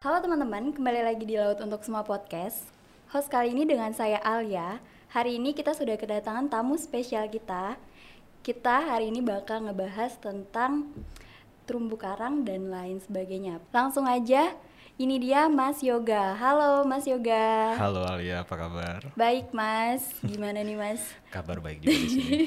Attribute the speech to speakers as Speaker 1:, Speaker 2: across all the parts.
Speaker 1: Halo teman-teman, kembali lagi di Laut Untuk Semua Podcast. Host kali ini dengan saya Alia. Hari ini kita sudah kedatangan tamu spesial kita. Kita hari ini bakal ngebahas tentang terumbu karang dan lain sebagainya. Langsung aja, ini dia Mas Yoga. Halo Mas Yoga.
Speaker 2: Halo Alia, apa kabar?
Speaker 1: Baik Mas, gimana nih Mas?
Speaker 2: Kabar baik juga di sini.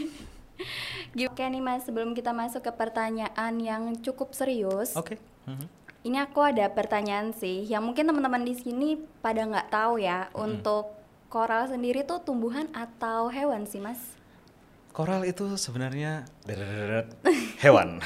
Speaker 1: Oke nih Mas, sebelum kita masuk ke pertanyaan yang cukup serius,
Speaker 2: Oke. Mhm.
Speaker 1: Ini aku ada pertanyaan sih, yang mungkin teman-teman di sini pada nggak tahu ya. Untuk koral sendiri tuh tumbuhan atau hewan sih, Mas?
Speaker 2: Koral itu sebenarnya hewan.
Speaker 1: Hewan.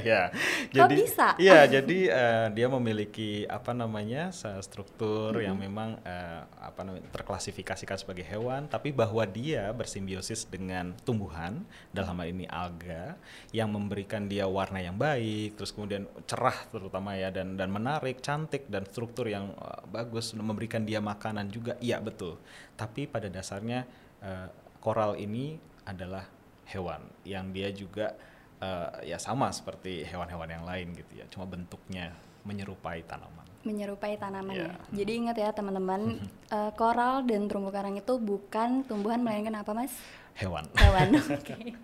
Speaker 2: ya.
Speaker 1: Kok bisa?
Speaker 2: Iya, jadi eh, dia memiliki apa namanya struktur yang memang eh, apa namanya terklasifikasikan sebagai hewan, tapi bahwa dia bersimbiosis dengan tumbuhan dalam hal ini alga yang memberikan dia warna yang baik, terus kemudian cerah terutama ya dan dan menarik, cantik dan struktur yang eh, bagus memberikan dia makanan juga. Iya betul. Tapi pada dasarnya eh, koral ini adalah hewan yang dia juga eh, ya sama seperti hewan-hewan yang lain gitu ya, cuma bentuknya menyerupai tanaman.
Speaker 1: Menyerupai tanaman
Speaker 2: Iya.
Speaker 1: ya. Jadi ingat ya teman-teman, eh, koral dan terumbu karang itu bukan tumbuhan melainkan apa, Mas?
Speaker 2: Hewan.
Speaker 1: Hewan. Oke.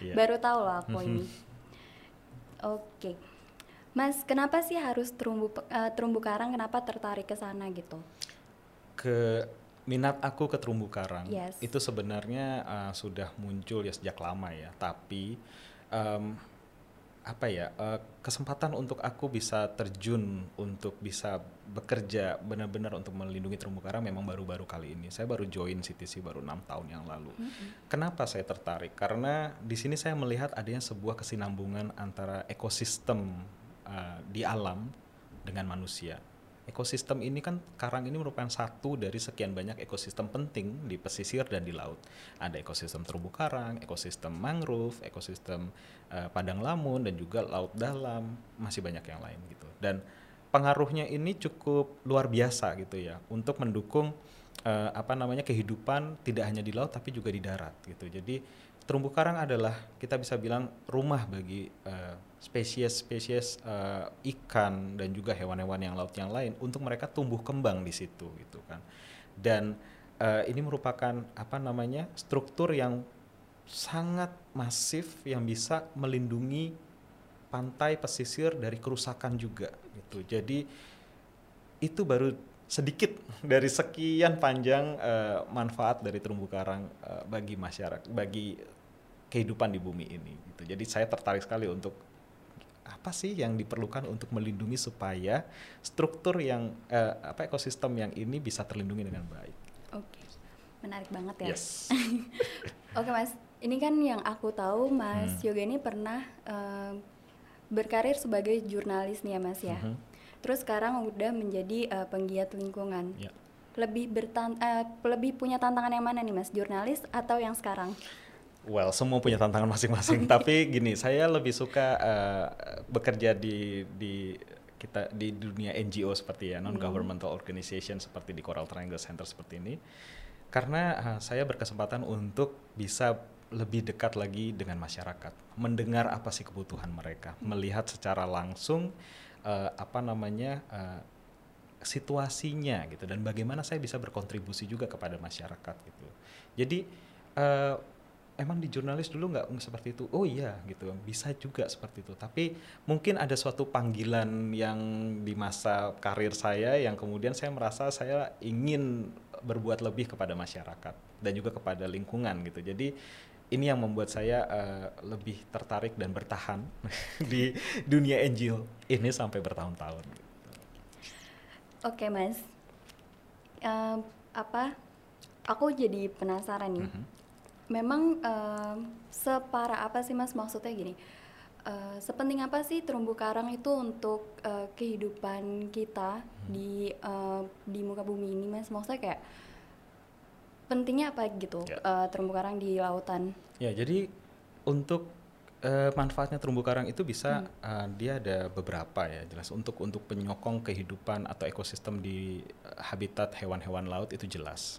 Speaker 2: Iya.
Speaker 1: Baru tahu loh aku ini. Oke. Mas, kenapa sih harus terumbu eh, terumbu karang? Kenapa tertarik ke sana gitu?
Speaker 2: Ke minat aku ke terumbu karang
Speaker 1: Yes.
Speaker 2: itu sebenarnya eh, sudah muncul ya sejak lama ya, tapi em, apa ya eh, kesempatan untuk aku bisa terjun untuk bisa bekerja benar-benar untuk melindungi terumbu karang memang baru-baru kali ini. Saya baru join CTC baru enam tahun yang lalu. Kenapa saya tertarik? Karena di sini saya melihat adanya sebuah kesinambungan antara ekosistem uh, di alam dengan manusia. Ekosistem ini kan karang ini merupakan satu dari sekian banyak ekosistem penting di pesisir dan di laut. Ada ekosistem terumbu karang, ekosistem mangrove, ekosistem uh, padang lamun dan juga laut dalam, masih banyak yang lain gitu. Dan pengaruhnya ini cukup luar biasa gitu ya untuk mendukung eh, apa namanya kehidupan tidak hanya di laut tapi juga di darat gitu. Jadi terumbu karang adalah kita bisa bilang rumah bagi eh, spesies-spesies eh, ikan dan juga hewan-hewan yang laut yang lain untuk mereka tumbuh kembang di situ gitu kan. Dan eh, ini merupakan apa namanya struktur yang sangat masif yang bisa melindungi pantai pesisir dari kerusakan juga gitu. Jadi itu baru sedikit dari sekian panjang eh, manfaat dari terumbu karang eh, bagi masyarakat, bagi kehidupan di bumi ini. Gitu. Jadi saya tertarik sekali untuk apa sih yang diperlukan untuk melindungi supaya struktur yang eh, apa ekosistem yang ini bisa terlindungi dengan baik.
Speaker 1: Oke. Menarik banget ya.
Speaker 2: Yes.
Speaker 1: Oke mas, ini kan yang aku tahu Mas
Speaker 2: Hmm.
Speaker 1: Yoga ini pernah eh, berkarir sebagai jurnalis nih ya Mas ya.
Speaker 2: Mhm.
Speaker 1: Terus sekarang udah menjadi eh, penggiat lingkungan.
Speaker 2: Ya.
Speaker 1: Lebih bertan eh, lebih punya tantangan yang mana nih Mas, jurnalis atau yang sekarang?
Speaker 2: Well, semua punya tantangan masing-masing. Tapi gini, saya lebih suka eh, bekerja di di kita di dunia NGO seperti ya non governmental organization seperti di Coral Triangle Center seperti ini, karena eh, saya berkesempatan untuk bisa lebih dekat lagi dengan masyarakat, mendengar apa sih kebutuhan mereka, melihat secara langsung eh, apa namanya eh, situasinya gitu dan bagaimana saya bisa berkontribusi juga kepada masyarakat gitu. Jadi eh, emang di jurnalis dulu nggak seperti itu. Oh iya gitu, bisa juga seperti itu. Tapi mungkin ada suatu panggilan yang di masa karir saya yang kemudian saya merasa saya ingin berbuat lebih kepada masyarakat dan juga kepada lingkungan gitu. Jadi ini yang membuat saya eh, lebih tertarik dan bertahan di dunia NGO ini sampai bertahun-tahun. gitu.
Speaker 1: Oke Mas, Eh, apa? Aku jadi penasaran nih.
Speaker 2: Mhm.
Speaker 1: Memang eh, separah apa sih Mas maksudnya gini? eh, sepenting apa sih terumbu karang itu untuk eh, kehidupan kita di eh, di muka bumi ini Mas? Maksudnya kayak pentingnya apa gitu
Speaker 2: Ya.
Speaker 1: eh, terumbu karang di lautan?
Speaker 2: Ya, jadi untuk manfaatnya terumbu karang itu bisa eh, dia ada beberapa ya jelas untuk untuk penyokong kehidupan atau ekosistem di habitat hewan-hewan laut itu jelas.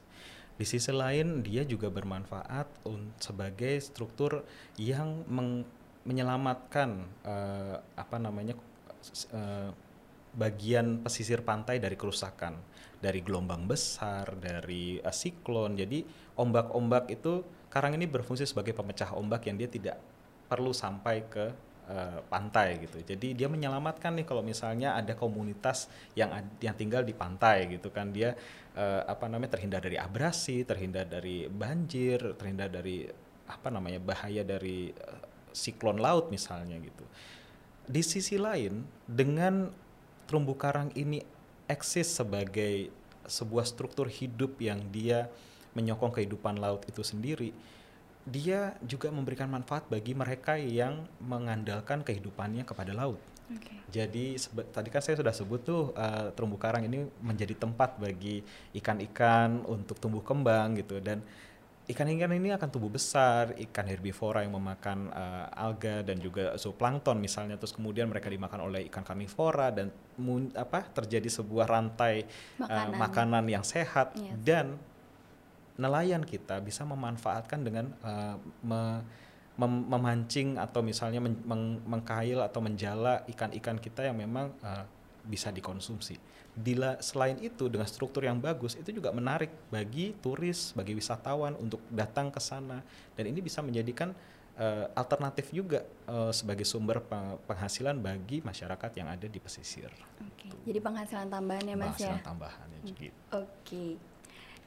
Speaker 2: Di sisi lain dia juga bermanfaat sebagai struktur yang menyelamatkan eh, apa namanya eh, bagian pesisir pantai dari kerusakan, dari gelombang besar, dari uh, siklon. Jadi ombak-ombak itu karang ini berfungsi sebagai pemecah ombak yang dia tidak perlu sampai ke uh, pantai gitu. Jadi dia menyelamatkan nih kalau misalnya ada komunitas yang yang tinggal di pantai gitu kan dia uh, apa namanya terhindar dari abrasi, terhindar dari banjir, terhindar dari apa namanya bahaya dari uh, siklon laut misalnya gitu. Di sisi lain dengan terumbu karang ini eksis sebagai sebuah struktur hidup yang dia menyokong kehidupan laut itu sendiri dia juga memberikan manfaat bagi mereka yang mengandalkan kehidupannya kepada laut. Okay. Jadi tadi kan saya sudah sebut tuh uh, terumbu karang ini menjadi tempat bagi ikan-ikan untuk tumbuh kembang gitu dan ikan-ikan ini akan tumbuh besar, ikan herbivora yang memakan uh, alga dan juga zooplankton misalnya terus kemudian mereka dimakan oleh ikan karnivora dan mun, apa terjadi sebuah rantai makanan, uh, makanan yang sehat yes. dan nelayan kita bisa memanfaatkan dengan uh, me, mem, memancing atau misalnya men, meng, mengkail atau menjala ikan-ikan kita yang memang uh, bisa dikonsumsi. Dila, selain itu dengan struktur yang bagus itu juga menarik bagi turis, bagi wisatawan untuk datang ke sana dan ini bisa menjadikan uh, alternatif juga uh, sebagai sumber penghasilan bagi masyarakat yang ada di pesisir.
Speaker 1: Oke. Okay. Jadi penghasilan tambahan ya Mas
Speaker 2: penghasilan
Speaker 1: ya.
Speaker 2: Penghasilan tambahan ya
Speaker 1: gitu. Oke. Okay.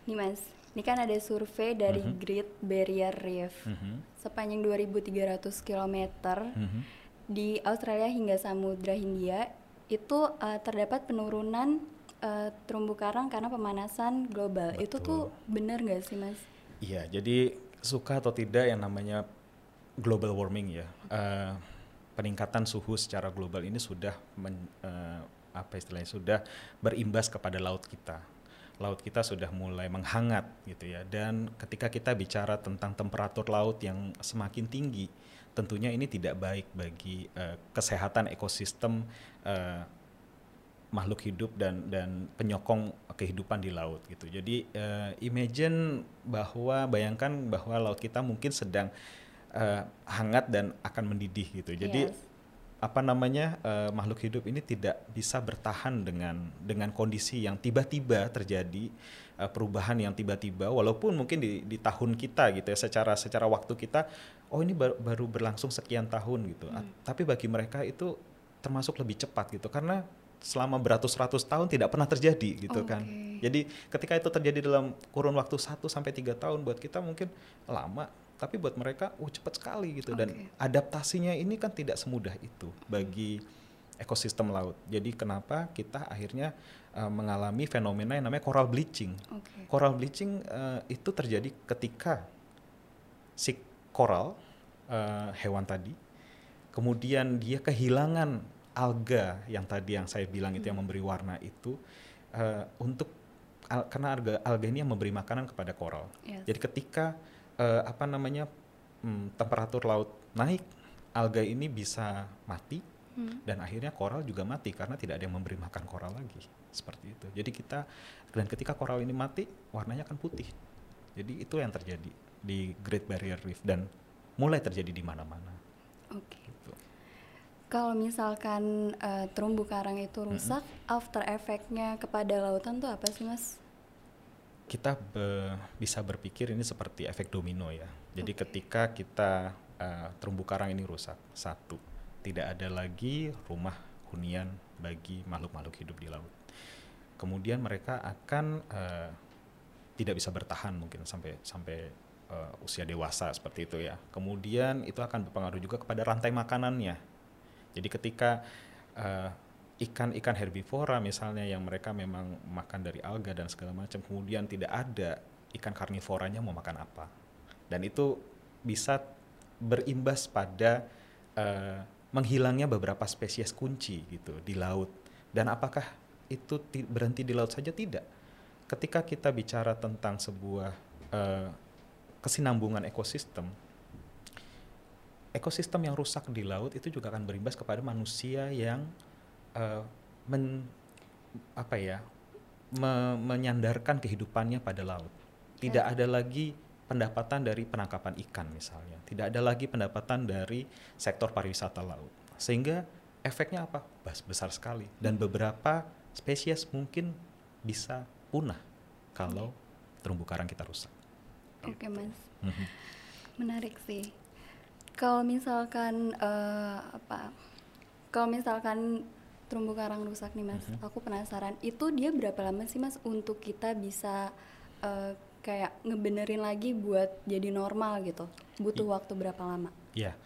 Speaker 1: Nih Mas, ini kan ada survei dari mm -hmm. Great Barrier Reef mm -hmm. sepanjang 2.300 km mm -hmm. di Australia hingga Samudra Hindia itu uh, terdapat penurunan uh, terumbu karang karena pemanasan global. Betul. Itu tuh benar nggak sih mas?
Speaker 2: Iya, jadi suka atau tidak yang namanya global warming ya, uh, peningkatan suhu secara global ini sudah men, uh, apa istilahnya sudah berimbas kepada laut kita laut kita sudah mulai menghangat gitu ya dan ketika kita bicara tentang temperatur laut yang semakin tinggi tentunya ini tidak baik bagi uh, kesehatan ekosistem uh, makhluk hidup dan dan penyokong kehidupan di laut gitu. Jadi uh, imagine bahwa bayangkan bahwa laut kita mungkin sedang uh, hangat dan akan mendidih gitu. Jadi yes apa namanya uh, makhluk hidup ini tidak bisa bertahan dengan dengan kondisi yang tiba-tiba terjadi uh, perubahan yang tiba-tiba walaupun mungkin di, di tahun kita gitu ya secara secara waktu kita oh ini baru, baru berlangsung sekian tahun gitu hmm. tapi bagi mereka itu termasuk lebih cepat gitu karena selama beratus-ratus tahun tidak pernah terjadi gitu okay. kan jadi ketika itu terjadi dalam kurun waktu 1 sampai tiga tahun buat kita mungkin lama tapi buat mereka oh cepat sekali gitu okay. dan adaptasinya ini kan tidak semudah itu bagi ekosistem laut. Jadi kenapa kita akhirnya uh, mengalami fenomena yang namanya coral bleaching. Okay. Coral bleaching uh, itu terjadi ketika si coral uh, hewan tadi kemudian dia kehilangan alga yang tadi yang saya bilang hmm. itu yang hmm. memberi warna itu uh, untuk al karena alga alga ini yang memberi makanan kepada coral. Yes. Jadi ketika uh, apa namanya hmm, temperatur laut naik, alga ini bisa mati hmm. dan akhirnya koral juga mati karena tidak ada yang memberi makan koral lagi seperti itu. Jadi kita dan ketika koral ini mati warnanya akan putih. Jadi itu yang terjadi di Great Barrier Reef dan mulai terjadi di mana-mana.
Speaker 1: Oke. Okay. Gitu. Kalau misalkan uh, terumbu karang itu rusak, mm -hmm. after effect-nya kepada lautan tuh apa sih mas?
Speaker 2: Kita be, bisa berpikir ini seperti efek domino ya. Jadi okay. ketika kita uh, terumbu karang ini rusak, satu, tidak ada lagi rumah hunian bagi makhluk-makhluk hidup di laut. Kemudian mereka akan uh, tidak bisa bertahan mungkin sampai sampai uh, usia dewasa seperti itu ya. Kemudian itu akan berpengaruh juga kepada rantai makanannya. Jadi ketika uh, ikan-ikan herbivora misalnya yang mereka memang makan dari alga dan segala macam kemudian tidak ada ikan karnivoranya mau makan apa. Dan itu bisa berimbas pada uh, menghilangnya beberapa spesies kunci gitu di laut. Dan apakah itu berhenti di laut saja? Tidak. Ketika kita bicara tentang sebuah uh, kesinambungan ekosistem ekosistem yang rusak di laut itu juga akan berimbas kepada manusia yang uh, men, apa ya me, menyandarkan kehidupannya pada laut. Tidak ada lagi pendapatan dari penangkapan ikan misalnya. Tidak ada lagi pendapatan dari sektor pariwisata laut. Sehingga efeknya apa? Bas besar sekali dan beberapa spesies mungkin bisa punah kalau terumbu karang kita rusak.
Speaker 1: Oke mas,
Speaker 2: Mhm.
Speaker 1: menarik sih. Kalau misalkan eh, apa? Kalau misalkan terumbu karang rusak nih mas,
Speaker 2: Mhm.
Speaker 1: aku penasaran. Itu dia berapa lama sih mas untuk kita bisa eh, kayak ngebenerin lagi buat jadi normal gitu? Butuh
Speaker 2: I-
Speaker 1: waktu berapa lama?
Speaker 2: Ya,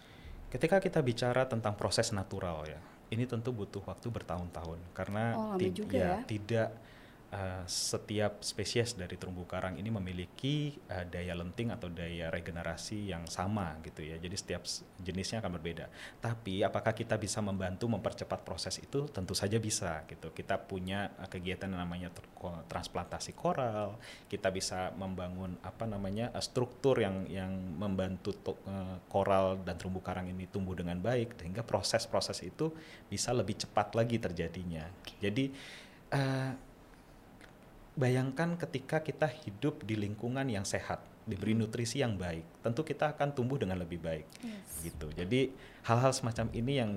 Speaker 2: ketika kita bicara tentang proses natural ya, ini tentu butuh waktu bertahun-tahun karena
Speaker 1: Oh,
Speaker 2: tid-
Speaker 1: juga ya.
Speaker 2: tidak uh, setiap spesies dari terumbu karang ini memiliki uh, daya lenting atau daya regenerasi yang sama gitu ya. Jadi setiap jenisnya akan berbeda. Tapi apakah kita bisa membantu mempercepat proses itu? Tentu saja bisa gitu. Kita punya uh, kegiatan yang namanya transplantasi koral. Kita bisa membangun apa namanya uh, struktur yang yang membantu to- uh, koral dan terumbu karang ini tumbuh dengan baik sehingga proses-proses itu bisa lebih cepat lagi terjadinya. Jadi uh, bayangkan ketika kita hidup di lingkungan yang sehat, diberi nutrisi yang baik, tentu kita akan tumbuh dengan lebih baik
Speaker 1: Yes.
Speaker 2: gitu. Jadi hal-hal semacam ini yang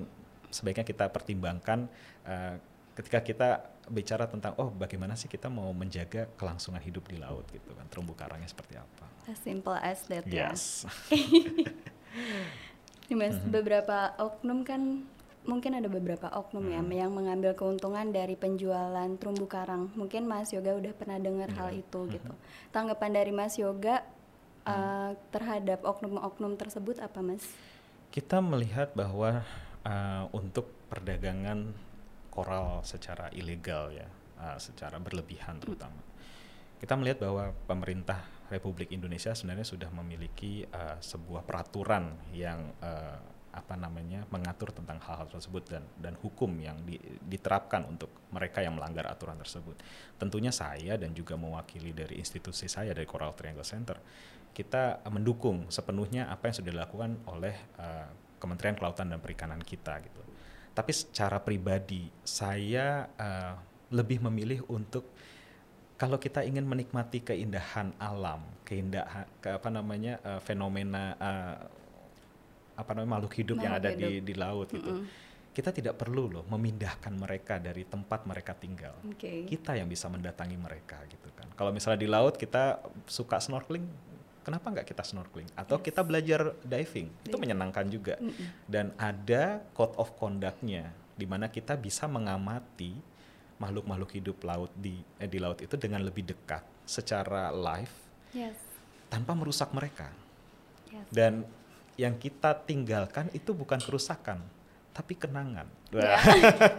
Speaker 2: sebaiknya kita pertimbangkan uh, ketika kita bicara tentang oh bagaimana sih kita mau menjaga kelangsungan hidup di laut gitu kan terumbu karangnya seperti apa.
Speaker 1: As simple as that ya.
Speaker 2: Yes.
Speaker 1: Nih mas,
Speaker 2: Mhm.
Speaker 1: beberapa oknum kan mungkin ada beberapa oknum ya
Speaker 2: Mhm.
Speaker 1: yang mengambil keuntungan dari penjualan terumbu karang. Mungkin Mas Yoga udah pernah dengar hal
Speaker 2: Iya.
Speaker 1: itu gitu.
Speaker 2: Mhm.
Speaker 1: Tanggapan dari Mas Yoga uh, terhadap oknum-oknum tersebut apa Mas?
Speaker 2: Kita melihat bahwa uh, untuk perdagangan koral secara ilegal ya, uh, secara berlebihan terutama. Kita melihat bahwa pemerintah Republik Indonesia sebenarnya sudah memiliki uh, sebuah peraturan yang uh, apa namanya mengatur tentang hal-hal tersebut dan dan hukum yang di- diterapkan untuk mereka yang melanggar aturan tersebut. Tentunya saya dan juga mewakili dari institusi saya dari Coral Triangle Center, kita mendukung sepenuhnya apa yang sudah dilakukan oleh uh, Kementerian Kelautan dan Perikanan kita gitu. Tapi secara pribadi saya uh, lebih memilih untuk kalau kita ingin menikmati keindahan alam, keindahan ke apa namanya uh, fenomena uh, apa namanya makhluk hidup yang
Speaker 1: Makhluk
Speaker 2: ada di
Speaker 1: hidup.
Speaker 2: di laut gitu.
Speaker 1: Mm-mm.
Speaker 2: Kita tidak perlu loh memindahkan mereka dari tempat mereka tinggal.
Speaker 1: Oke.
Speaker 2: Kita yang bisa mendatangi mereka gitu kan. Kalau misalnya di laut kita suka snorkeling, kenapa nggak kita snorkeling? Atau
Speaker 1: Yes.
Speaker 2: kita belajar diving, itu
Speaker 1: Diving.
Speaker 2: menyenangkan juga
Speaker 1: Mm-mm.
Speaker 2: dan ada code of conduct-nya di mana kita bisa mengamati makhluk-makhluk hidup laut di eh, di laut itu dengan lebih dekat secara live
Speaker 1: Yes.
Speaker 2: tanpa merusak mereka.
Speaker 1: Yes.
Speaker 2: Dan yang kita tinggalkan itu bukan kerusakan, tapi kenangan.
Speaker 1: Ya.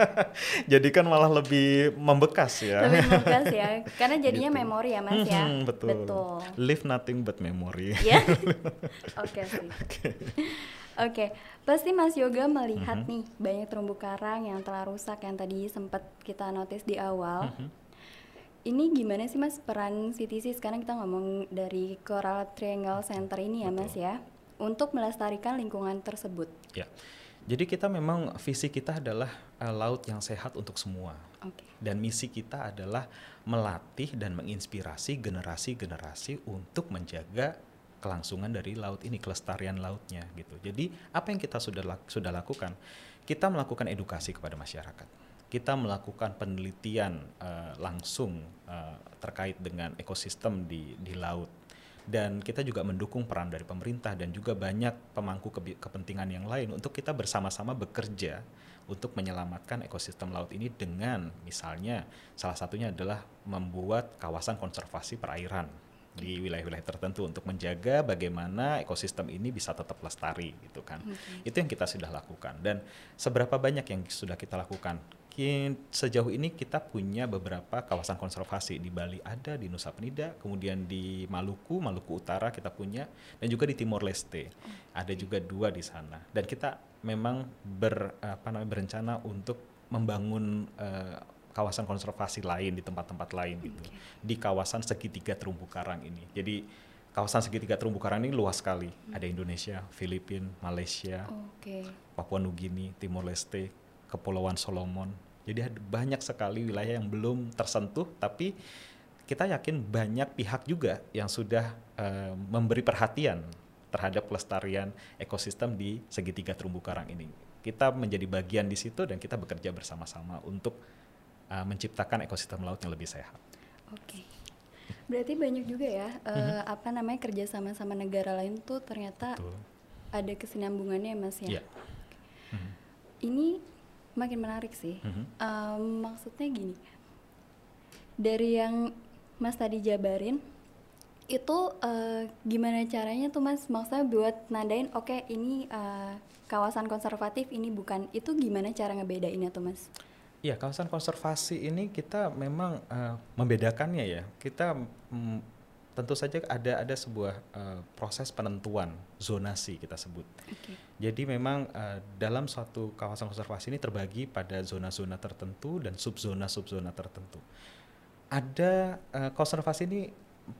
Speaker 2: Jadi kan malah lebih membekas ya.
Speaker 1: Lebih membekas ya, karena jadinya
Speaker 2: Gitu.
Speaker 1: memori ya Mas ya.
Speaker 2: Mhm, betul.
Speaker 1: Betul.
Speaker 2: Leave nothing but memory.
Speaker 1: Ya. Oke sih. Oke, pasti Mas Yoga melihat
Speaker 2: Mhm.
Speaker 1: nih banyak terumbu karang yang telah rusak yang tadi sempat kita notice di awal.
Speaker 2: Mhm.
Speaker 1: Ini gimana sih Mas peran CTC sekarang kita ngomong dari Coral Triangle Center ini ya Mas
Speaker 2: Betul.
Speaker 1: ya untuk melestarikan lingkungan tersebut.
Speaker 2: Ya. Jadi kita memang visi kita adalah uh, laut yang sehat untuk semua.
Speaker 1: Oke.
Speaker 2: Dan misi kita adalah melatih dan menginspirasi generasi-generasi untuk menjaga kelangsungan dari laut ini, kelestarian lautnya gitu. Jadi apa yang kita sudah lak- sudah lakukan? Kita melakukan edukasi kepada masyarakat. Kita melakukan penelitian eh, langsung eh, terkait dengan ekosistem di di laut. Dan kita juga mendukung peran dari pemerintah dan juga banyak pemangku kepentingan yang lain untuk kita bersama-sama bekerja untuk menyelamatkan ekosistem laut ini dengan misalnya salah satunya adalah membuat kawasan konservasi perairan di wilayah-wilayah tertentu untuk menjaga bagaimana ekosistem ini bisa tetap lestari gitu kan.
Speaker 1: Oke.
Speaker 2: Itu yang kita sudah lakukan dan seberapa banyak yang sudah kita lakukan. Ki- Sejauh ini kita punya beberapa kawasan konservasi di Bali ada, di Nusa Penida, kemudian di Maluku, Maluku Utara kita punya dan juga di Timor Leste. Ada juga dua di sana. Dan kita memang ber apa namanya berencana untuk membangun eh, kawasan konservasi lain di tempat-tempat lain gitu. Di kawasan segitiga terumbu karang ini. Jadi kawasan segitiga terumbu karang ini luas sekali. Ada Indonesia, Filipina, Malaysia,
Speaker 1: Oke.
Speaker 2: Papua Nugini, Timor Leste, Kepulauan Solomon. Jadi ada banyak sekali wilayah yang belum tersentuh, tapi kita yakin banyak pihak juga yang sudah eh, memberi perhatian terhadap pelestarian ekosistem di segitiga terumbu karang ini. kita menjadi bagian di situ dan kita bekerja bersama-sama untuk uh, menciptakan ekosistem laut yang lebih sehat.
Speaker 1: Oke. Berarti banyak juga ya uh, mm-hmm. apa namanya kerja sama sama negara lain tuh ternyata Betul. ada kesinambungannya Mas ya. Yeah. Mm-hmm. Ini makin menarik sih. Mm-hmm. Um, maksudnya gini, dari yang Mas tadi jabarin itu uh, gimana caranya tuh Mas? Maksudnya buat nandain, oke okay, ini uh, kawasan konservatif, ini bukan. Itu gimana cara ngebedainnya tuh Mas?
Speaker 2: Ya kawasan konservasi ini kita memang uh, membedakannya ya. Kita mm, tentu saja ada ada sebuah uh, proses penentuan zonasi kita sebut. Okay. Jadi memang uh, dalam suatu kawasan konservasi ini terbagi pada zona-zona tertentu dan subzona-subzona tertentu. Ada uh, konservasi ini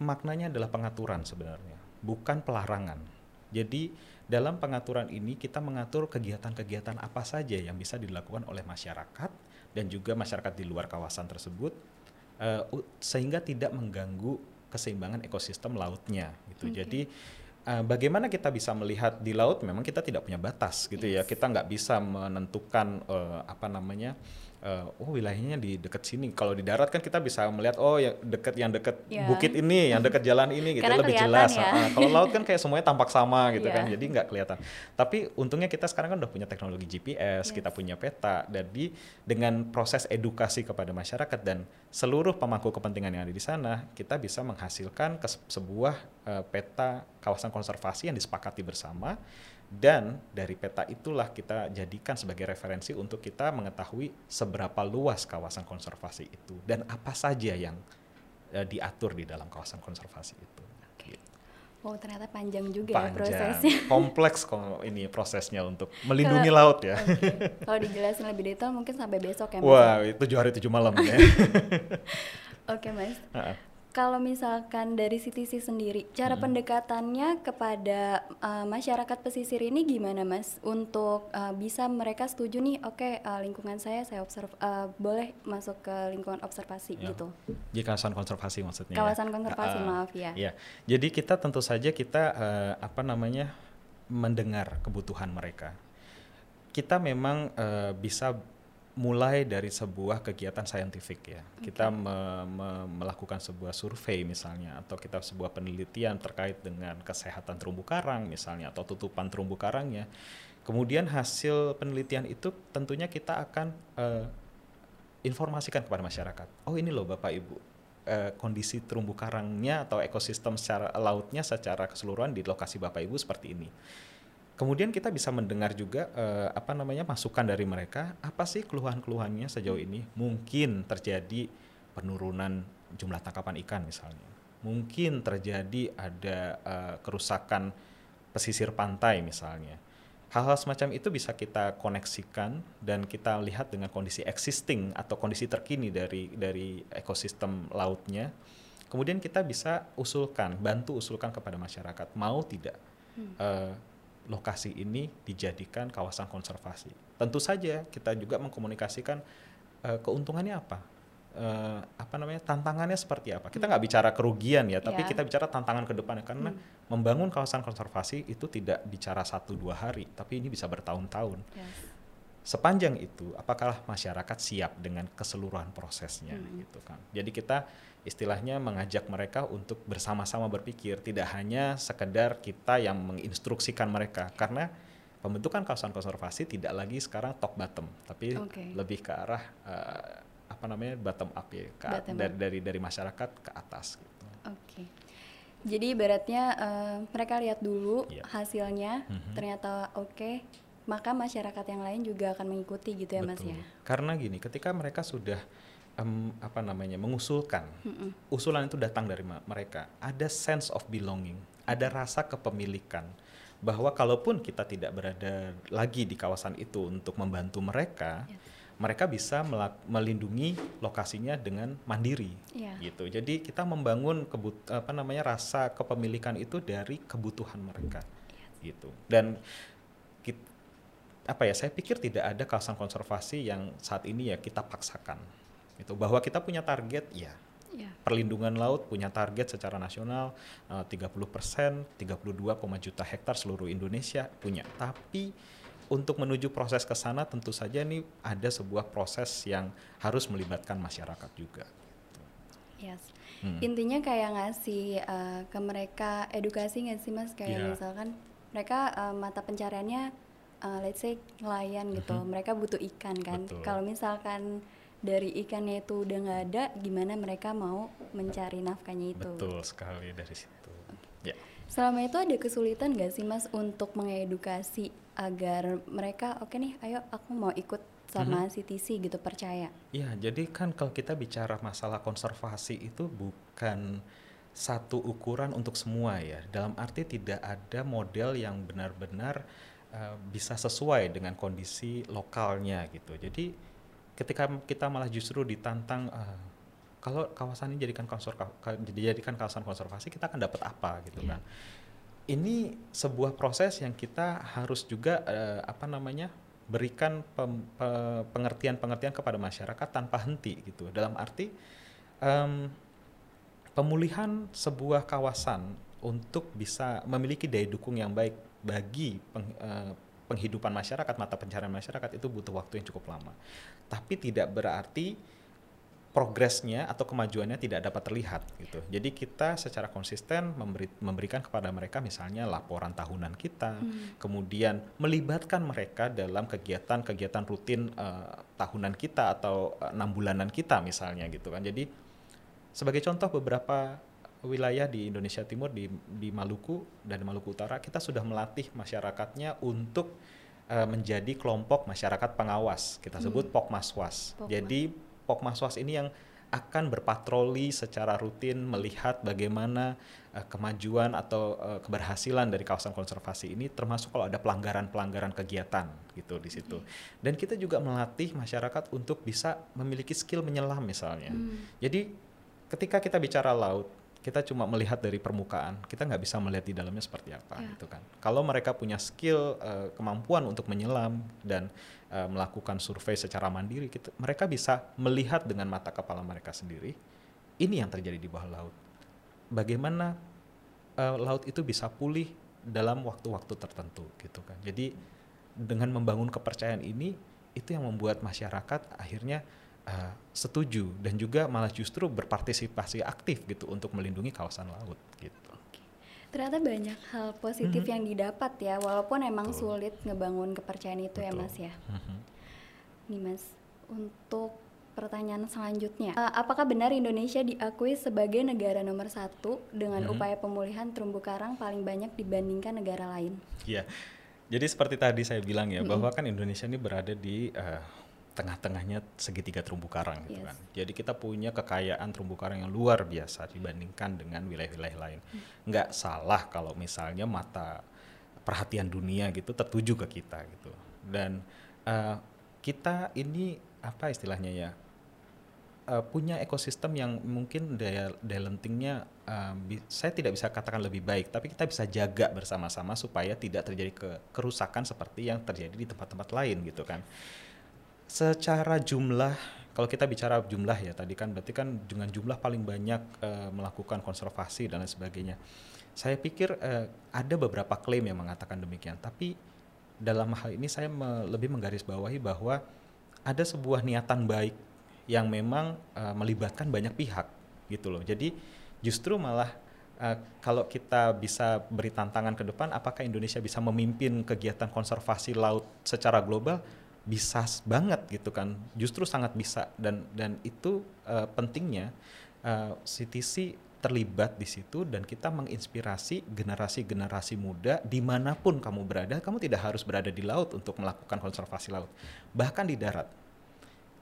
Speaker 2: maknanya adalah pengaturan sebenarnya, bukan pelarangan. Jadi dalam pengaturan ini kita mengatur kegiatan-kegiatan apa saja yang bisa dilakukan oleh masyarakat dan juga masyarakat di luar kawasan tersebut uh, sehingga tidak mengganggu keseimbangan ekosistem lautnya gitu. Okay. Jadi uh, bagaimana kita bisa melihat di laut memang kita tidak punya batas gitu ya. yes. ya. Kita nggak bisa menentukan uh, apa namanya uh, oh wilayahnya di dekat sini. Kalau di darat kan kita bisa melihat oh yang dekat yang dekat yeah. bukit ini, yang dekat jalan ini gitu lebih jelas. Ya. Uh, kalau laut kan kayak semuanya tampak sama gitu yeah. kan, jadi nggak kelihatan. Tapi untungnya kita sekarang kan udah punya teknologi GPS, yes. kita punya peta, jadi dengan proses edukasi kepada masyarakat dan seluruh pemangku kepentingan yang ada di sana, kita bisa menghasilkan sebuah uh, peta kawasan konservasi yang disepakati bersama dan dari peta itulah kita jadikan sebagai referensi untuk kita mengetahui seberapa luas kawasan konservasi itu dan apa saja yang uh, diatur di dalam kawasan konservasi itu.
Speaker 1: Okay. Oh ternyata panjang juga ya panjang. ya prosesnya.
Speaker 2: Kompleks kok ini prosesnya untuk melindungi Kalo, laut ya.
Speaker 1: Okay. Kalau dijelasin lebih detail mungkin sampai besok ya. Mas.
Speaker 2: Wah itu tujuh hari tujuh malam ya.
Speaker 1: Oke okay, mas. Uh -uh kalau misalkan dari CTC sendiri, cara hmm. pendekatannya kepada uh, masyarakat pesisir ini gimana, Mas? Untuk uh, bisa mereka setuju nih, oke okay, uh, lingkungan saya saya observ uh, boleh masuk ke lingkungan observasi ya. gitu.
Speaker 2: Di kawasan konservasi maksudnya.
Speaker 1: Ya? Kawasan ya? konservasi, uh, maaf ya.
Speaker 2: Ya, jadi kita tentu saja kita uh, apa namanya mendengar kebutuhan mereka. Kita memang uh, bisa mulai dari sebuah kegiatan saintifik ya. Okay. Kita me, me, melakukan sebuah survei misalnya atau kita sebuah penelitian terkait dengan kesehatan terumbu karang misalnya atau tutupan terumbu karangnya. Kemudian hasil penelitian itu tentunya kita akan uh, informasikan kepada masyarakat. Oh ini loh Bapak Ibu uh, kondisi terumbu karangnya atau ekosistem secara lautnya secara keseluruhan di lokasi Bapak Ibu seperti ini Kemudian kita bisa mendengar juga uh, apa namanya masukan dari mereka, apa sih keluhan-keluhannya sejauh ini? Mungkin terjadi penurunan jumlah tangkapan ikan misalnya. Mungkin terjadi ada uh, kerusakan pesisir pantai misalnya. Hal-hal semacam itu bisa kita koneksikan dan kita lihat dengan kondisi existing atau kondisi terkini dari dari ekosistem lautnya. Kemudian kita bisa usulkan, bantu usulkan kepada masyarakat mau tidak hmm. uh, lokasi ini dijadikan kawasan konservasi. Tentu saja kita juga mengkomunikasikan uh, keuntungannya apa, uh, apa namanya tantangannya seperti apa. Kita nggak bicara kerugian ya, tapi yeah. kita bicara tantangan ke depannya karena hmm. membangun kawasan konservasi itu tidak bicara satu dua hari, tapi ini bisa bertahun-tahun. Yes. Sepanjang itu, apakah masyarakat siap dengan keseluruhan prosesnya, hmm. gitu kan? Jadi kita istilahnya mengajak mereka untuk bersama-sama berpikir tidak hanya sekedar kita yang menginstruksikan mereka karena pembentukan kawasan konservasi tidak lagi sekarang top bottom tapi okay. lebih ke arah uh, apa namanya bottom up ya ke bottom dari, dari dari masyarakat ke atas gitu.
Speaker 1: Oke. Okay. Jadi ibaratnya uh, mereka lihat dulu yeah. hasilnya mm-hmm. ternyata oke okay, maka masyarakat yang lain juga akan mengikuti gitu ya Betul. Mas ya.
Speaker 2: Karena gini, ketika mereka sudah um, apa namanya mengusulkan mm-hmm. usulan itu datang dari mereka ada sense of belonging ada rasa kepemilikan bahwa kalaupun kita tidak berada lagi di kawasan itu untuk membantu mereka yes. mereka bisa melindungi lokasinya dengan mandiri yeah. gitu jadi kita membangun kebut apa namanya rasa kepemilikan itu dari kebutuhan mereka yes. gitu dan apa ya saya pikir tidak ada kawasan konservasi yang saat ini ya kita paksakan itu bahwa kita punya target ya yeah. perlindungan laut punya target secara nasional uh, 30 persen 32, juta hektar seluruh Indonesia punya tapi untuk menuju proses ke sana tentu saja nih ada sebuah proses yang harus melibatkan masyarakat juga.
Speaker 1: Yes. Hmm. Intinya kayak ngasih uh, ke mereka edukasi nggak sih mas kayak yeah. misalkan mereka uh, mata pencariannya uh, let's say nelayan gitu, mm -hmm. mereka butuh ikan kan. Kalau misalkan dari ikannya itu udah nggak ada, gimana mereka mau mencari nafkahnya itu?
Speaker 2: Betul sekali dari situ.
Speaker 1: Okay. Ya. Selama itu ada kesulitan nggak sih mas untuk mengedukasi agar mereka oke okay nih, ayo aku mau ikut sama mm -hmm. CTC gitu percaya?
Speaker 2: Iya, jadi kan kalau kita bicara masalah konservasi itu bukan satu ukuran untuk semua ya. Dalam arti tidak ada model yang benar-benar uh, bisa sesuai dengan kondisi lokalnya gitu. Jadi ketika kita malah justru ditantang uh, kalau kawasan ini jadikan dijadikan kawasan konservasi kita akan dapat apa gitu yeah. kan. Ini sebuah proses yang kita harus juga uh, apa namanya? berikan pengertian-pengertian kepada masyarakat tanpa henti gitu. Dalam arti um, pemulihan sebuah kawasan untuk bisa memiliki daya dukung yang baik bagi peng, uh, penghidupan masyarakat, mata pencarian masyarakat itu butuh waktu yang cukup lama. Tapi tidak berarti progresnya atau kemajuannya tidak dapat terlihat gitu. Jadi kita secara konsisten memberi, memberikan kepada mereka misalnya laporan tahunan kita, hmm. kemudian melibatkan mereka dalam kegiatan-kegiatan rutin uh, tahunan kita atau eh, enam uh, bulanan kita misalnya gitu kan. Jadi sebagai contoh beberapa wilayah di Indonesia Timur di di Maluku dan Maluku Utara kita sudah melatih masyarakatnya untuk uh, menjadi kelompok masyarakat pengawas. Kita sebut hmm. Pokmaswas. Pokmas. Jadi Pokmaswas ini yang akan berpatroli secara rutin melihat bagaimana uh, kemajuan atau uh, keberhasilan dari kawasan konservasi ini termasuk kalau ada pelanggaran-pelanggaran kegiatan gitu di situ. Dan kita juga melatih masyarakat untuk bisa memiliki skill menyelam misalnya. Hmm. Jadi ketika kita bicara laut kita cuma melihat dari permukaan, kita nggak bisa melihat di dalamnya seperti apa yeah. gitu kan. Kalau mereka punya skill uh, kemampuan untuk menyelam dan uh, melakukan survei secara mandiri, kita, mereka bisa melihat dengan mata kepala mereka sendiri. Ini yang terjadi di bawah laut. Bagaimana uh, laut itu bisa pulih dalam waktu-waktu tertentu gitu kan. Jadi dengan membangun kepercayaan ini itu yang membuat masyarakat akhirnya uh, setuju dan juga malah justru berpartisipasi aktif gitu untuk melindungi kawasan laut gitu.
Speaker 1: Ternyata banyak hal positif mm -hmm. yang didapat ya, walaupun emang Betul. sulit ngebangun kepercayaan itu Betul. ya mas ya. Mm -hmm. Nih mas, untuk pertanyaan selanjutnya, uh, apakah benar Indonesia diakui sebagai negara nomor satu dengan mm -hmm. upaya pemulihan terumbu karang paling banyak dibandingkan negara lain?
Speaker 2: Iya, jadi seperti tadi saya bilang ya, mm -hmm. bahwa kan Indonesia ini berada di uh, tengah-tengahnya segitiga terumbu karang gitu yes. kan. Jadi kita punya kekayaan terumbu karang yang luar biasa dibandingkan dengan wilayah-wilayah lain. Hmm. Nggak salah kalau misalnya mata perhatian dunia gitu tertuju ke kita gitu. Dan uh, kita ini apa istilahnya ya uh, punya ekosistem yang mungkin daya daya lentingnya uh, saya tidak bisa katakan lebih baik, tapi kita bisa jaga bersama-sama supaya tidak terjadi ke kerusakan seperti yang terjadi di tempat-tempat lain gitu kan secara jumlah kalau kita bicara jumlah ya tadi kan berarti kan dengan jumlah paling banyak uh, melakukan konservasi dan lain sebagainya. Saya pikir uh, ada beberapa klaim yang mengatakan demikian, tapi dalam hal ini saya me lebih menggarisbawahi bahwa ada sebuah niatan baik yang memang uh, melibatkan banyak pihak gitu loh. Jadi justru malah uh, kalau kita bisa beri tantangan ke depan, apakah Indonesia bisa memimpin kegiatan konservasi laut secara global? Bisa banget gitu kan. Justru sangat bisa dan dan itu uh, pentingnya uh, eh, CTC terlibat di situ dan kita menginspirasi generasi-generasi muda di mana pun kamu berada kamu tidak harus berada di laut untuk melakukan konservasi laut. Bahkan di darat.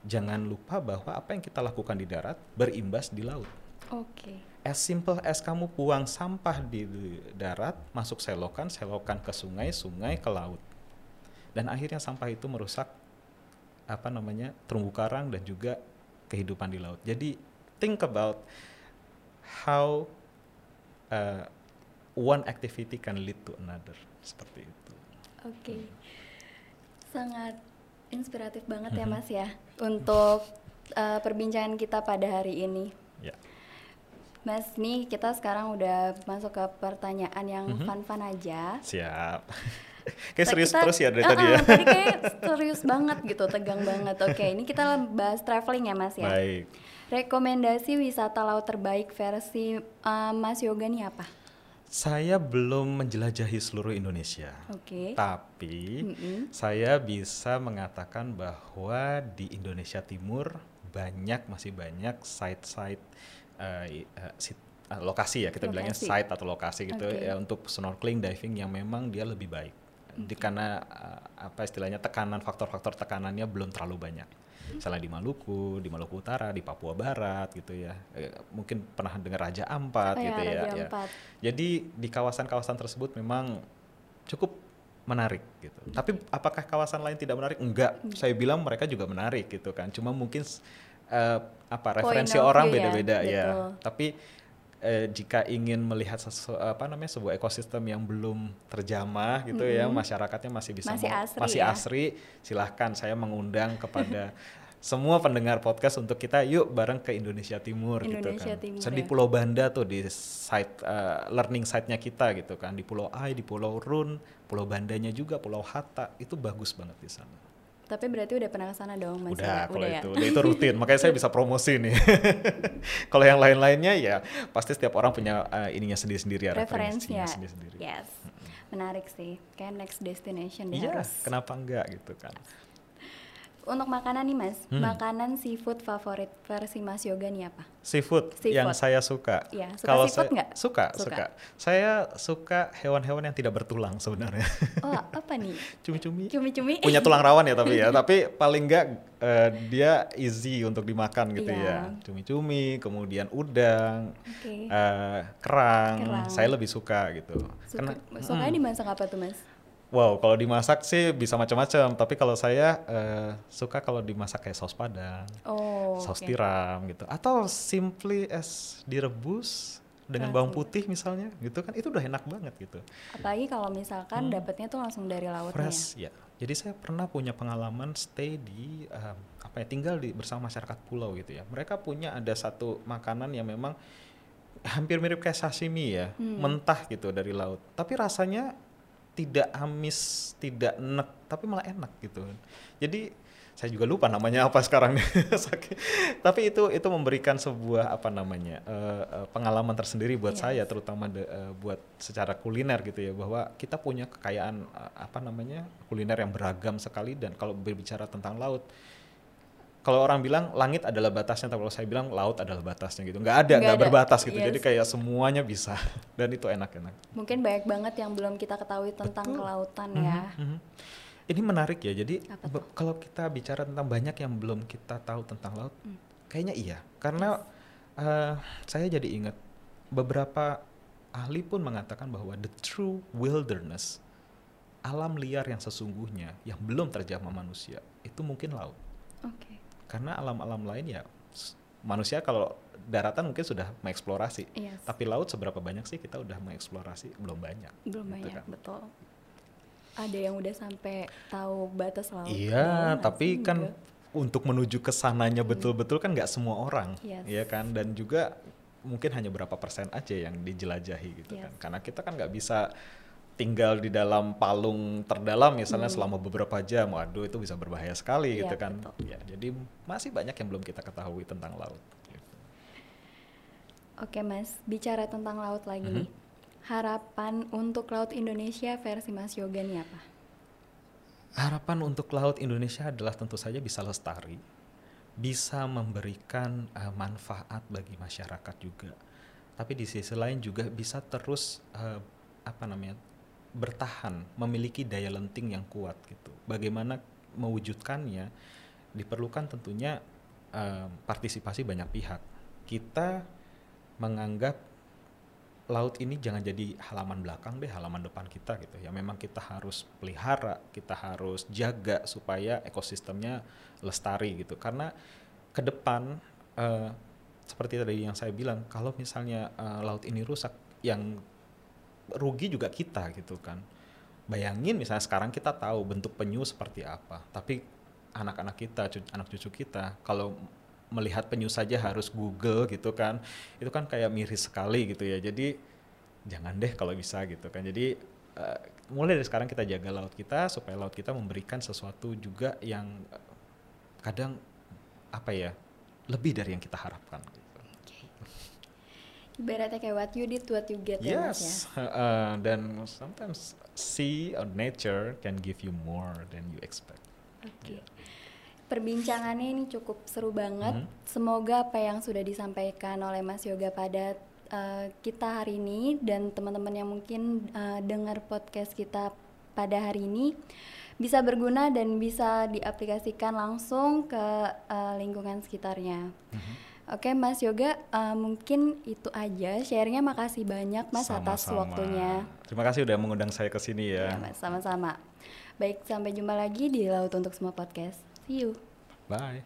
Speaker 2: Jangan lupa bahwa apa yang kita lakukan di darat berimbas di laut.
Speaker 1: Oke. Okay.
Speaker 2: as simple as kamu buang sampah di darat masuk selokan selokan ke sungai sungai ke laut dan akhirnya sampah itu merusak apa namanya terumbu karang dan juga kehidupan di laut. Jadi think about how uh, one activity can lead to another seperti itu.
Speaker 1: Oke, okay. sangat inspiratif banget ya Mas ya untuk uh, perbincangan kita pada hari ini.
Speaker 2: Yeah.
Speaker 1: Mas, nih kita sekarang udah masuk ke pertanyaan yang fun-fun aja.
Speaker 2: Siap. Kayak serius
Speaker 1: Kita-
Speaker 2: terus ya dari
Speaker 1: Uh-uh,
Speaker 2: tadi ya.
Speaker 1: Tadi kayak serius banget gitu, tegang banget. Oke, ini kita bahas traveling ya Mas ya.
Speaker 2: Baik.
Speaker 1: Rekomendasi wisata laut terbaik versi uh, Mas Yoga nih apa?
Speaker 2: Saya belum menjelajahi seluruh Indonesia.
Speaker 1: Oke.
Speaker 2: Tapi
Speaker 1: Mm-mm.
Speaker 2: saya bisa mengatakan bahwa di Indonesia Timur banyak masih banyak site-site sit- eh, lokasi ya kita bilangnya
Speaker 1: Lokasi.
Speaker 2: site atau lokasi gitu
Speaker 1: Oke.
Speaker 2: ya untuk snorkeling diving yang memang dia lebih baik. Di karena eh, apa istilahnya tekanan faktor-faktor tekanannya belum terlalu banyak. Misalnya di Maluku, di Maluku Utara, di Papua Barat gitu ya. Eh, mungkin pernah dengar Raja Ampat
Speaker 1: Oh ya,
Speaker 2: gitu ya.
Speaker 1: Raja
Speaker 2: ya.
Speaker 1: Ampat.
Speaker 2: Jadi di kawasan-kawasan tersebut memang cukup menarik gitu. Tapi apakah kawasan lain tidak menarik? Enggak. Saya bilang mereka juga menarik gitu kan. Cuma mungkin eh, apa
Speaker 1: Point
Speaker 2: referensi orang
Speaker 1: ya,
Speaker 2: beda-beda ya.
Speaker 1: betul.
Speaker 2: Tapi eh, jika ingin melihat sesu, apa namanya sebuah ekosistem yang belum terjamah gitu ya, masyarakatnya masih bisa
Speaker 1: Masih asri
Speaker 2: masih
Speaker 1: ya.
Speaker 2: asri, silahkan saya mengundang kepada semua pendengar podcast untuk kita yuk bareng ke Indonesia Timur
Speaker 1: Indonesia
Speaker 2: gitu kan.
Speaker 1: Timur
Speaker 2: So, di
Speaker 1: ya.
Speaker 2: Pulau Banda tuh di site eh, learning site-nya kita gitu kan di Pulau Ai, di Pulau Run, Pulau Bandanya juga, Pulau Hatta itu bagus banget di sana.
Speaker 1: Tapi berarti udah pernah ke sana dong Mas
Speaker 2: udah
Speaker 1: ya?
Speaker 2: kalau
Speaker 1: ya?
Speaker 2: itu, udah itu rutin, makanya saya bisa promosi nih. kalau yang lain-lainnya ya pasti setiap orang punya eh, ininya sendiri-sendiri ya
Speaker 1: Referensinya.
Speaker 2: sendiri-sendiri.
Speaker 1: Yes. Menarik sih. Kayak next destination deh
Speaker 2: Iya,
Speaker 1: harus.
Speaker 2: kenapa enggak gitu kan?
Speaker 1: Untuk makanan nih Mas,
Speaker 2: Hmm.
Speaker 1: makanan seafood favorit versi Mas Yoga nih apa?
Speaker 2: Seafood, yang
Speaker 1: Seafood.
Speaker 2: saya suka.
Speaker 1: Iya, suka
Speaker 2: Kalau
Speaker 1: seafood nggak?
Speaker 2: Suka,
Speaker 1: Suka.
Speaker 2: suka. Saya suka hewan-hewan yang tidak bertulang sebenarnya.
Speaker 1: Oh, apa nih?
Speaker 2: Cumi-cumi.
Speaker 1: Cumi-cumi?
Speaker 2: punya tulang rawan ya tapi ya tapi paling enggak eh, dia easy untuk dimakan gitu
Speaker 1: Iya.
Speaker 2: ya cumi-cumi kemudian udang
Speaker 1: Oke.
Speaker 2: eh, kerang.
Speaker 1: Kerang.
Speaker 2: saya lebih suka gitu
Speaker 1: Suka,
Speaker 2: Karena-
Speaker 1: sukanya dimasak apa tuh Mas?
Speaker 2: Wow kalau dimasak sih bisa macam-macam. Tapi kalau saya eh, suka kalau dimasak kayak saus padang
Speaker 1: Oh,
Speaker 2: saus
Speaker 1: oke.
Speaker 2: tiram gitu. Atau simply es direbus dengan bawang putih misalnya gitu kan. Itu udah enak banget gitu.
Speaker 1: Apalagi kalau misalkan dapatnya tuh langsung dari lautnya.
Speaker 2: Hmm. fresh ya. Jadi saya pernah punya pengalaman stay di um, apa ya tinggal di bersama masyarakat pulau gitu ya. Mereka punya ada satu makanan yang memang hampir mirip kayak sashimi ya.
Speaker 1: Hmm.
Speaker 2: mentah gitu dari laut. Tapi rasanya tidak amis tidak enek tapi malah enak gitu. Jadi saya juga lupa namanya apa sekarang. Nih tapi itu itu memberikan sebuah apa namanya eh, pengalaman tersendiri buat
Speaker 1: Yes.
Speaker 2: saya terutama de- eh, buat secara kuliner gitu ya bahwa kita punya kekayaan eh, apa namanya kuliner yang beragam sekali dan kalau berbicara tentang laut kalau orang bilang langit adalah batasnya tapi kalau saya bilang laut adalah batasnya gitu nggak ada
Speaker 1: Nggak
Speaker 2: nggak
Speaker 1: ada.
Speaker 2: berbatas gitu
Speaker 1: Yes.
Speaker 2: jadi kayak semuanya bisa dan itu enak-enak
Speaker 1: Mungkin banyak banget yang belum kita ketahui tentang
Speaker 2: Betul.
Speaker 1: kelautan ya.
Speaker 2: Mhm, mhm. Ini menarik ya. Jadi kalau kita bicara tentang banyak yang belum kita tahu tentang laut,
Speaker 1: Hmm.
Speaker 2: kayaknya iya. Karena eh, saya jadi ingat beberapa ahli pun mengatakan bahwa the true wilderness, alam liar yang sesungguhnya yang belum terjamah manusia, itu mungkin laut.
Speaker 1: Oke.
Speaker 2: Karena alam-alam lain ya manusia kalau daratan mungkin sudah mengeksplorasi.
Speaker 1: Yes.
Speaker 2: Tapi laut seberapa banyak sih kita udah mengeksplorasi? Belum banyak.
Speaker 1: Belum
Speaker 2: gitu
Speaker 1: banyak,
Speaker 2: kan.
Speaker 1: betul. Ada yang udah sampai tahu batas laut.
Speaker 2: Iya, tapi kan
Speaker 1: juga.
Speaker 2: untuk menuju ke sananya betul-betul kan nggak semua orang,
Speaker 1: Yes.
Speaker 2: ya kan? Dan juga mungkin hanya berapa persen aja yang dijelajahi gitu kan?
Speaker 1: Yes.
Speaker 2: Karena kita kan nggak bisa tinggal di dalam palung terdalam misalnya
Speaker 1: Hmm.
Speaker 2: selama beberapa jam, waduh itu bisa berbahaya sekali
Speaker 1: Iya,
Speaker 2: gitu kan?
Speaker 1: betul.
Speaker 2: Ya, jadi masih banyak yang belum kita ketahui tentang laut.
Speaker 1: Oke Mas, bicara tentang laut lagi
Speaker 2: Mhm.
Speaker 1: nih. Harapan untuk laut Indonesia versi Mas Yoga nih apa?
Speaker 2: Harapan untuk laut Indonesia adalah tentu saja bisa lestari, bisa memberikan eh, manfaat bagi masyarakat juga. Tapi di sisi lain juga bisa terus eh, apa namanya bertahan, memiliki daya lenting yang kuat gitu. Bagaimana mewujudkannya diperlukan tentunya eh, partisipasi banyak pihak. Kita menganggap laut ini jangan jadi halaman belakang deh, halaman depan kita gitu ya. Memang kita harus pelihara, kita harus jaga supaya ekosistemnya lestari gitu. Karena ke depan eh, seperti tadi yang saya bilang, kalau misalnya eh, laut ini rusak, yang rugi juga kita gitu kan. Bayangin misalnya sekarang kita tahu bentuk penyu seperti apa, tapi anak-anak kita, cu- anak cucu kita, kalau melihat penyu saja harus Google gitu kan, itu kan kayak miris sekali gitu ya. Jadi jangan deh kalau bisa gitu kan. Jadi uh, mulai dari sekarang kita jaga laut kita supaya laut kita memberikan sesuatu juga yang uh, kadang apa ya lebih dari yang kita harapkan. Gitu.
Speaker 1: Ibaratnya kayak what you did, what you get ya mas ya.
Speaker 2: Yes, uh, dan sometimes sea or nature can give you more than you expect.
Speaker 1: Oke. Okay. Perbincangannya ini cukup seru banget. Hmm. Semoga apa yang sudah disampaikan oleh Mas Yoga pada uh, kita hari ini dan teman-teman yang mungkin uh, dengar podcast kita pada hari ini bisa berguna dan bisa diaplikasikan langsung ke uh, lingkungan sekitarnya. Hmm Oke Mas Yoga, uh, mungkin itu aja sharingnya. Makasih banyak Mas sama-sama. atas waktunya.
Speaker 2: Terima kasih udah mengundang saya ke sini ya.
Speaker 1: ya Mas, sama-sama. Baik, sampai jumpa lagi di Laut untuk Semua Podcast. See you.
Speaker 2: Bye.